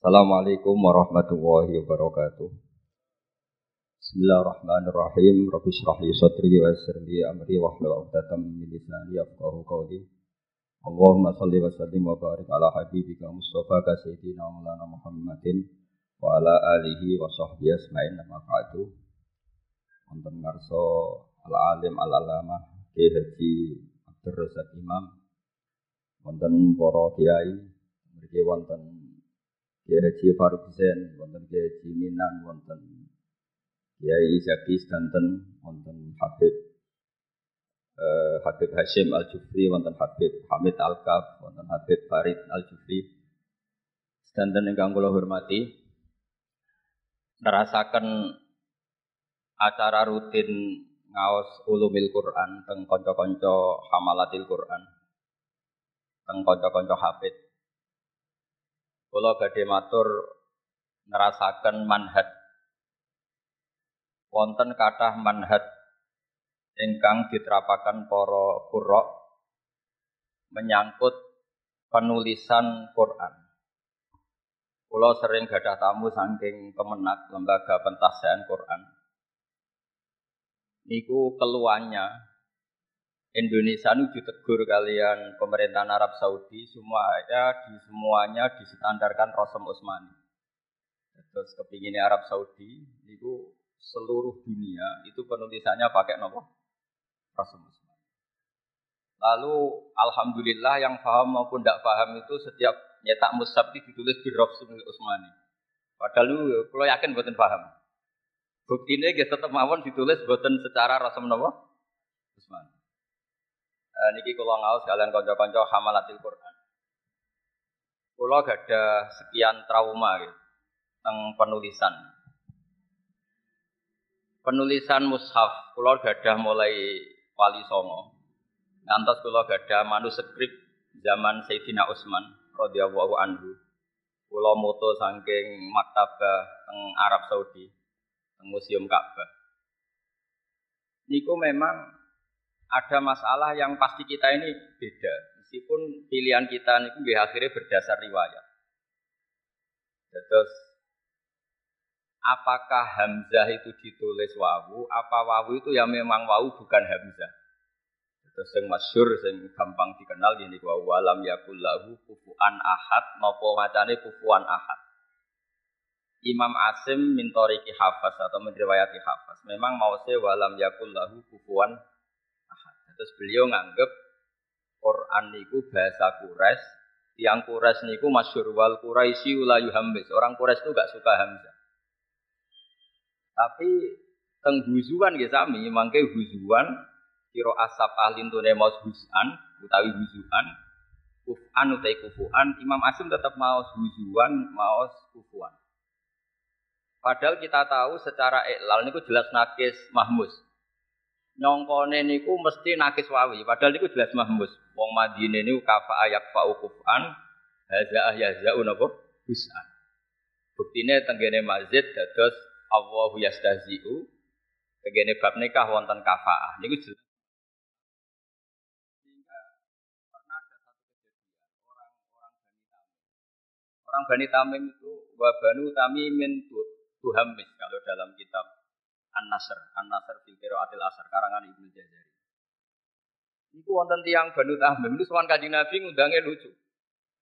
Assalamualaikum warahmatullahi wabarakatuh. Bismillahirrahmanirrahim. Rabbi shrah li sadri wa yassir li amri wa hlul 'uqdatam min lisani yafqahu qawli. Allahumma shalli wa sallim wa barik ala habibika Mustafa ka sayyidina Maulana Muhammadin wa ala alihi wa sahbihi asma'in nama ba'du. Wonten ngarsa al-alim al-alamah Ki Haji Abdur Razak Imam wonten para kiai mriki wonten Kiai Haji Faruk Hussein wonten Kiai Haji Minan wonten Kiai Zaki Stanten wonten Habib eh, Habib Hashim Al Jufri wonten Habib Hamid Al Kaf wonten Habib Farid Al Jufri Stanten ingkang kula hormati nerasaken acara rutin ngaos ulumil Quran teng kanca-kanca hamalatil Quran teng kanca-kanca hafid. Kula badhe matur nerasaken manhaj wonten kathah manhaj ingkang diterapaken para qurra menyangkut penulisan Quran. Kula sering gadah tamu saking Kemenak Lembaga Pentasian Quran. Niku keluarnya Indonesia ini ditegur kalian pemerintahan Arab Saudi semuanya di semuanya distandarkan Rasul Utsmani. Terus kepinginnya Arab Saudi itu seluruh dunia itu penulisannya pakai nopo Rasul Utsmani. Lalu alhamdulillah yang paham maupun tidak paham itu setiap nyetak mushaf itu ditulis di Rasul Utsmani. Padahal lu kalau yakin buatin paham. Bukti ini kita tetap mawon ditulis buatin secara nopo Utsmani. Uh, niki kula ngaos kalian kanca-kanca hamalatil Quran. Kula gada sekian trauma gitu, tentang penulisan. Penulisan mushaf kula gada mulai wali songo. Ngantos kula gada manuskrip zaman Sayyidina Utsman radhiyallahu anhu. Kula moto saking maktabah teng Arab Saudi, teng Museum Ka'bah. Niku memang ada masalah yang pasti kita ini beda. Meskipun pilihan kita ini akhirnya berdasar riwayat. Terus apakah hamzah itu ditulis wawu, apa wawu itu yang memang wawu bukan hamzah. Terus yang masyur, yang gampang dikenal ini wawu alam yakul lahu kufuan ahad, nopo macane kufuan ahad. Imam Asim mintoriki hafaz atau menriwayati hafaz. Memang mau se walam yakul lahu kufuan Terus beliau nganggep Quran niku bahasa Quraisy, yang Quraisy niku masyhur wal Quraisy la yuhammis. Orang Quraisy itu gak suka hamzah. Tapi teng huzuan nggih sami, mangke huzuan kira asap ahlin tune maus husan utawi huzuan kufan utai kufuan Imam Asim tetap maus huzuan maus kufuan. Padahal kita tahu secara iklal niku jelas nakis mahmus nyongkone niku mesti nakis wawi. Padahal niku jelas mahmus. Wong Madinah niku kafa ayak fa ukufan haza yahza'u napa? Hus'an. Buktine tenggene masjid dados Allahu yastahzi'u. Tenggene bab nikah wonten kafaah. Niku jelas. Orang Bani Tamim itu wabanu tamimin tuhamis kalau dalam kitab An-Nasr, An-Nasr fil Qiraatil Asr karangan Ibnu Jazari. Iku wonten tiang Banu Tahmim itu sowan Kanjeng Nabi ngundangnya lucu.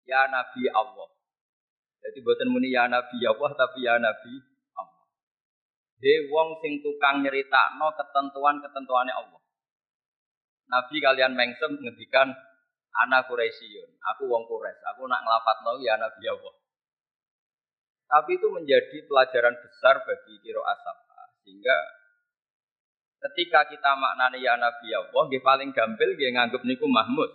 Ya Nabi Allah. Jadi buatan muni ya Nabi Allah tapi ya Nabi Allah. He wong sing tukang nyeritakno ketentuan-ketentuannya Allah. Nabi kalian mengsem ngendikan anak Quraisyun, aku wong Quraisy, aku nak nglafadzno ya Nabi Allah. Tapi itu menjadi pelajaran besar bagi kiro asap. Sehingga ketika kita maknani ya Nabi Allah, dia paling gampil dia nganggep niku Mahmud.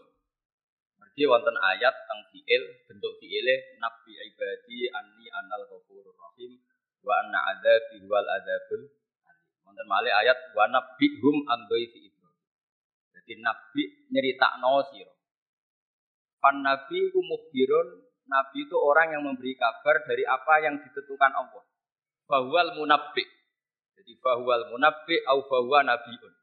Mergi wonten ayat tentang fiil, bentuk fiile Nabi ibadi anni anal ghafurur rahim wa anna adzabi wal adzabul Wonten malih ayat wa hum an dhaifi Ibrahim. Jadi Nabi nyeritakno sira. Pan Nabi ku Nabi itu orang yang memberi kabar dari apa yang ditentukan Allah. Bahwal munabbi. Jadi bahwal munabbi au bahwa nabiun.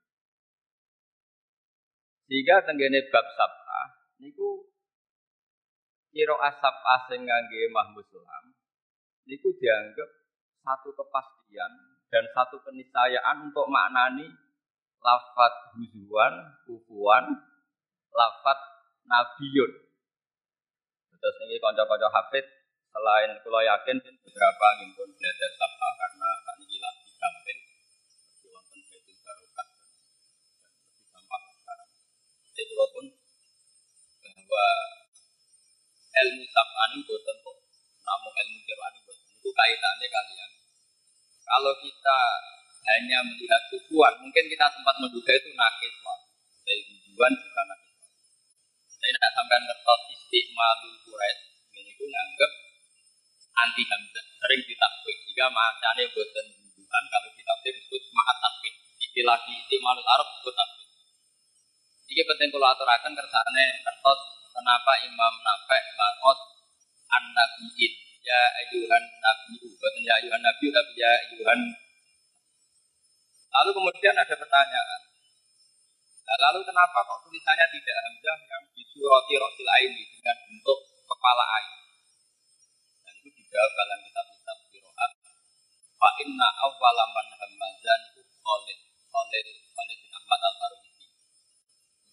Sehingga tenggene bab sabah niku kira asap asing ngangge Mahmud Sulam Niku dianggap satu kepastian dan satu keniscayaan untuk maknani lafat huzuan, kufuan, lafat nabiyun. Terus ini konco-konco hafid selain kalau yakin beberapa pun belajar sapa karena Jadi kalau pun bahwa ilmu sab'an itu tentu namun ilmu Quran itu itu kaitannya kalian. Kalau kita hanya melihat tujuan, mungkin kita sempat menduga itu nakis, Tapi tujuan bukan nakis. Saya tidak sampai ngertos istiqmalul Quraisy, ini itu nganggep anti hamzah, sering ditakwil. Jika macamnya buatan tujuan, kalau ditakwil disebut ma'at takwil. Istilah di istiqmalul Arab disebut Ini penting kalau aturakan kersane kertas kenapa Imam Nafek mangot an-nabiin. Ya ayuhan nabi bukan ya ayuhan nabi tapi ya ayuhan. Lalu kemudian ada pertanyaan. Nah, lalu kenapa kok tulisannya tidak hamzah yang disurati rotil ini dengan bentuk kepala air? Dan itu dijawab dalam kitab-kitab kiroat fa inna awwala man hamazan itu Khalid Khalid Khalid bin Ahmad al Farisi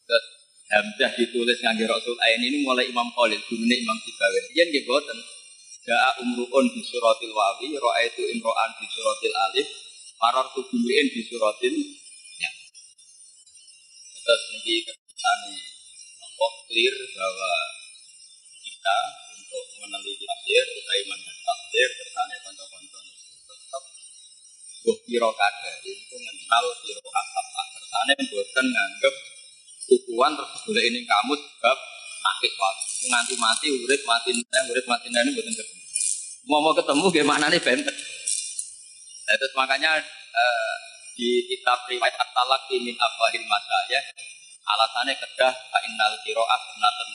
terus hamzah ditulis ngangge Rasul Ain ini mulai Imam Khalid gurune Imam Sibawi yen nggih boten Ja'a umru'un di suratil wawi, itu imro'an di suratil alif, marar tubuhin di suratil ya. Terus ini kesannya apa? Clear bahwa kita untuk meneliti tafsir, utai manhaj tafsir, kesannya konco-konco tetap buah kiro kada itu mengenal kiro asap kesannya bukan nganggep ukuan terus boleh ini kamu sebab sakit waktu nganti mati urip mati nih urip mati nih bukan ketemu. Mau mau ketemu gimana nih benten. Nah, terus makanya uh, di kitab riwayat at-talak min afahil ya alasannya kedah fa innal qiraah sunnatun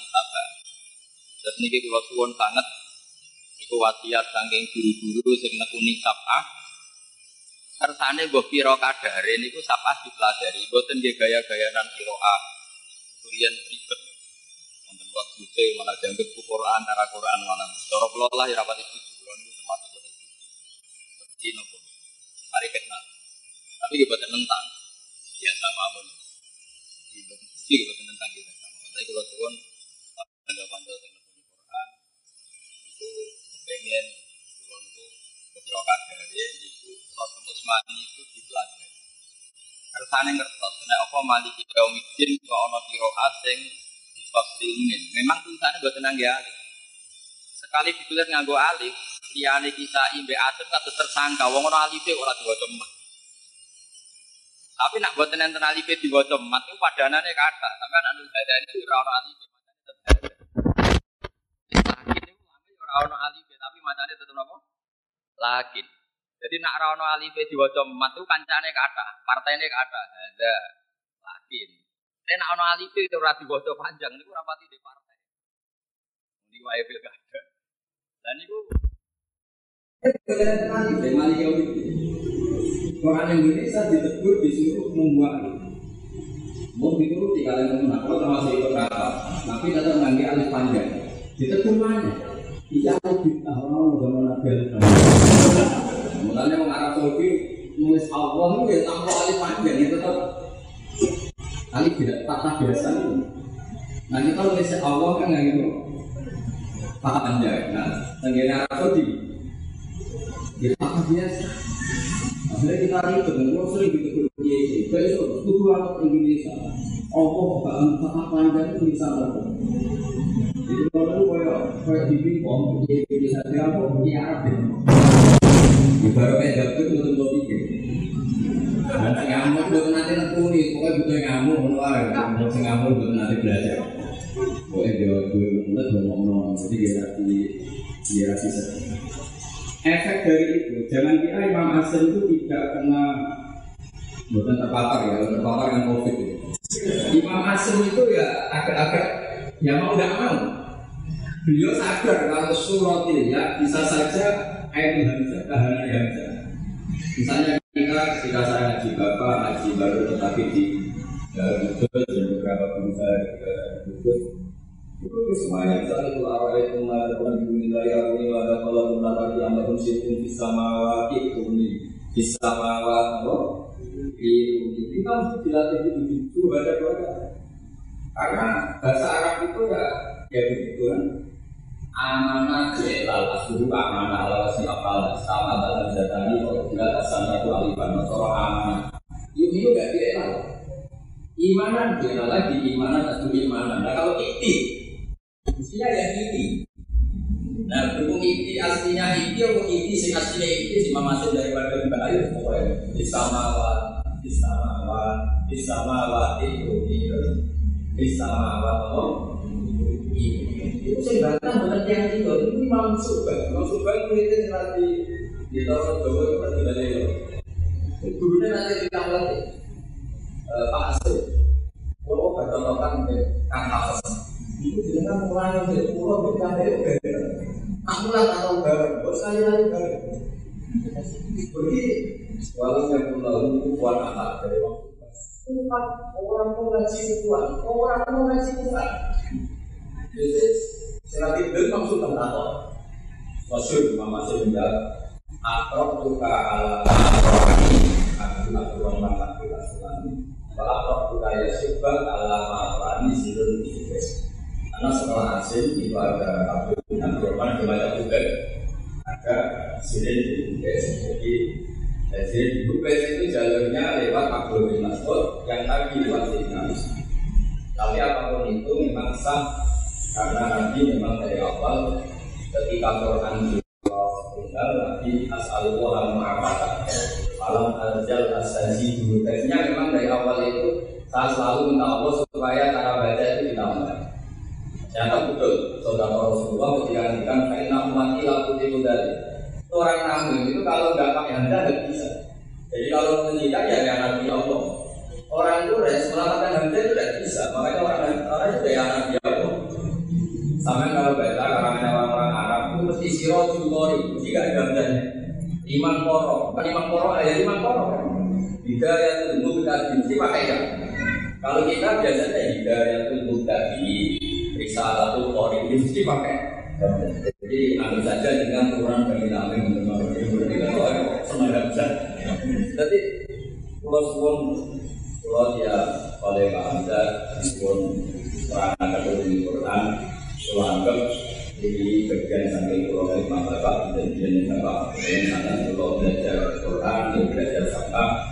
terus niki kula suwun sangat iku wasiat saking guru-guru sing nekuni sabah kersane mbok pira kadare niku sabah dipelajari. Mboten nggih gaya-gaya nan qiraah kurian ribet wonten waktu malah dianggap Quran cara Quran malah cara kula lah ya rapat itu suci nopo. Mari kenal. Tapi buatan tentang mawon. Kita suci kita buatan tentang kita sama. Tapi kalau tuan ada panjang di Quran itu pengen tuan itu beberapa kali itu Rasul Usmani itu dipelajari. Kersane ngertos, nek apa maliki kaumidin kok ana kira asing difasrilmin. Memang tulisannya buat tenang ya. Sekali ditulis nganggo alif, liyane kita imbe asep kados tersangka wong ora alife ora diwaca emat. Tapi nak boten enten alife diwaca emat itu padanane kata. Sampeyan anu badane ora ono alife, macane tetep Lakin itu ora ono alife tapi macane tetep napa? Lakin. Jadi nak ora ono alife diwaca emat itu kancane kata, partainya kata. Ada lakin. Nek nak ono alife itu ora diwaca panjang niku ora pati di partai. Ini wae pilkada. Dan itu Orang Indonesia ditegur disuruh membuat Mau dituruti kalian mengaku termasuk ikut kata Tapi tetap mengambil alif panjang Ditegur mana? Iya aku bintah orang zaman Nabi Mulanya mengarah Saudi Nulis Allah itu ya tanpa alif panjang itu tetap Alif tidak patah biasa Nah kita nulis Allah kan nggak gitu Patah panjang Nah, tenggine Arab Saudi Ya apa biasa. Akhirnya kita ribet, kalau sering gitu kiai, besok kudu anak Indonesia. Oh, bakal kata panjang itu bisa apa? Itu kalau kayak kayak di Bingkong, kiai Indonesia dia apa? Kiai Arab deh. Baru kayak dapet itu untuk pikir. Dan si ngamuk buat nanti nekuni, pokoknya butuh ngamuk, menurut si ngamuk buat nanti belajar. Pokoknya dia gue mulai ngomong-ngomong, jadi dia nanti dia rasi sedih efek dari itu jangan kira Imam Asim itu tidak kena bukan terpapar ya terpapar dengan covid ya. Imam Asim itu ya agak-agak ya mau nggak mau beliau sadar kalau surat ya bisa saja air hamzah tahanan hamzah misalnya kita ketika saya ngaji bapak ngaji baru tetapi di Darul dan beberapa saya di Darul semuanya misalnya itu awal itu mengatakan di dari aku ini ada kalau menatap yang ada sih bisa mawati kuni bisa mawat itu kita harus dilatih itu itu baca baca karena bahasa Arab itu ya ya begitu kan amanah jelal asli amanah ala wasi apal sama dalam zatani kalau tidak asal itu alifan nasoro amanah. Ini juga dia imanan dia lagi? Imanan atau imanan. Nah kalau ini Mestinya ya ini. Nah, berhubung ini aslinya ini, atau ini sing aslinya ini, si mamasin daripada Mbak Ayu, pokoknya. Bismawat, Bismawat, Bismawat itu, Bismawat, oh, itu saya bantah bukan yang itu, itu Imam Subhan, Imam itu nanti di tahun Jawa itu nanti balik Gurunya nanti ditambah lagi, Pak Asri, kalau bertontokan Kang Hafiz, itu jenengan mulai dari pulau kita dari Aku lah tahu bareng, bos saya lagi bareng. Jadi walau yang lalu kuat anak dari waktu kuat orang mau ngaji kuat orang mau ngaji kuat. Selain itu maksud tahu. Maksud mama masih menjawab akrok tuka ala aku aku makan kita selama. Kalau akrok tuka ya subah ala maafani sirun ibes. Karena setelah asin itu ada kabel dan korban dibaca juga ada di UPS. Jadi jadi UPS itu jalurnya lewat Abdul bin Mas'ud yang tadi lewat Sayyidina Tapi apa pun itu memang sah karena Nabi memang dari awal ketika Quran tunggal Nabi as'alullah al-ma'afata Alam al-jal Teksnya memang dari awal itu saya selalu minta Allah supaya cara baca itu ditambah Ternyata betul, saudara Rasulullah ketika ngendikan karena umat ilah putih dari orang nabi itu kalau nggak pakai handa nggak bisa. Hidayah itu mubtadi, mesti pakai kan. Kalau kita biasanya hidayah itu mubtadi, risalah tuh kori ini mesti pakai. Jadi ambil saja dengan ukuran bagi nabi semacam bisa jadi pulau suwon pulau dia oleh Pak Hamzah pun perangkat dulu di Quran pulau anggap jadi bagian sampai pulau Pak Bapak dan Bapak yang sana pulau belajar Quran belajar Sabah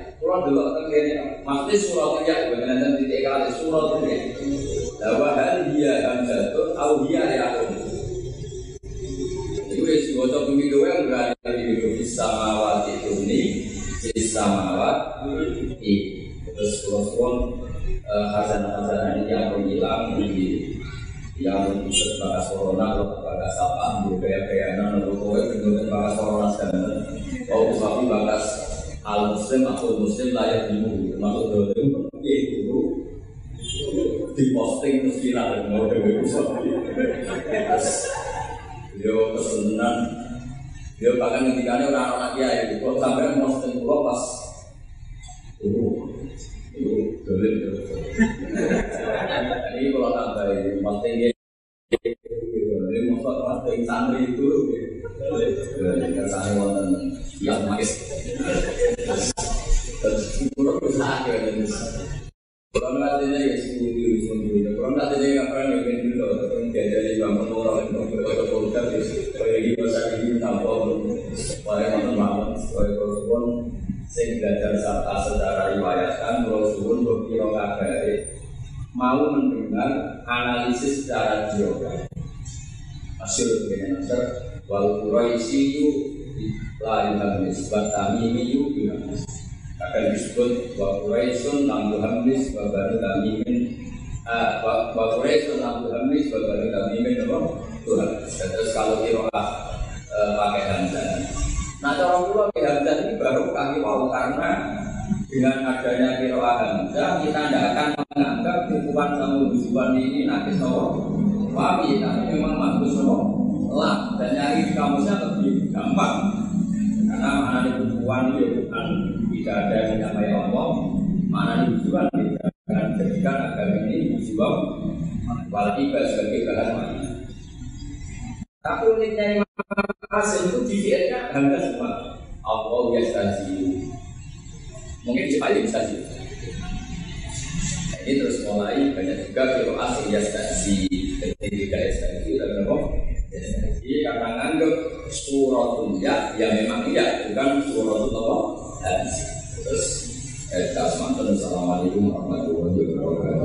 Kurang dulu akan kiri, maksudnya surat ya, bukan nanti titik kali surat ya. Lawa hal dia dan jatuh, au dia ya Itu ya si bocor bumi dua yang berada di hidup di samawat itu ini, di samawat ini. Terus surat hasan hasan ini yang hilang di yang sebagai corona atau sebagai apa, kayak kayak nana, kalau itu sebagai corona bagas al muslim atau muslim layak dimu termasuk dulu itu di posting terus viral dan mau dewi dia kesenangan dia bahkan ketika orang orang dia itu kalau sampai posting pulau pas itu itu dolim ini kalau tambah ini posting dia ini maksud posting santri itu kesannya wonten yang magis Kurang latihnya ya sendiri sendiri. Kurang latihnya nggak pernah nyobain dulu. Kurang diajari bangun orang ya. Masa ini tanpa teman-teman sing belajar serta secara riwayatkan akan disebut wa Quraisyun lam yuhammis wa baru tamimin Bahwa Quraisy tentang Tuhan ini sebagai kami ini Tuhan. Terus kalau kira pakai hamzah. Nah cara pulau di hamzah ini baru kami mau karena dengan adanya kira hamzah kita tidak akan menganggap hubungan sama hubungan ini nanti sama wabi tapi memang bagus sama lah. Dan nyari kamusnya lebih gampang. Karena mana di hubungan itu tidak ada yang menyampaikan Allah mana ini kita akan jadikan agama ini tujuan walaupun sebagai balas mati tapi uniknya yang Qasim itu di fiatnya semua. Allah ya stajiu mungkin sekali bisa sih. Ini terus mulai banyak juga kalau asli ya stajiu jadi tidak ya stajiu tapi apa jadi karena nganggep surat ya ya memang iya bukan suratun apa Terus, eh, tas mantan, assalamualaikum warahmatullahi wabarakatuh.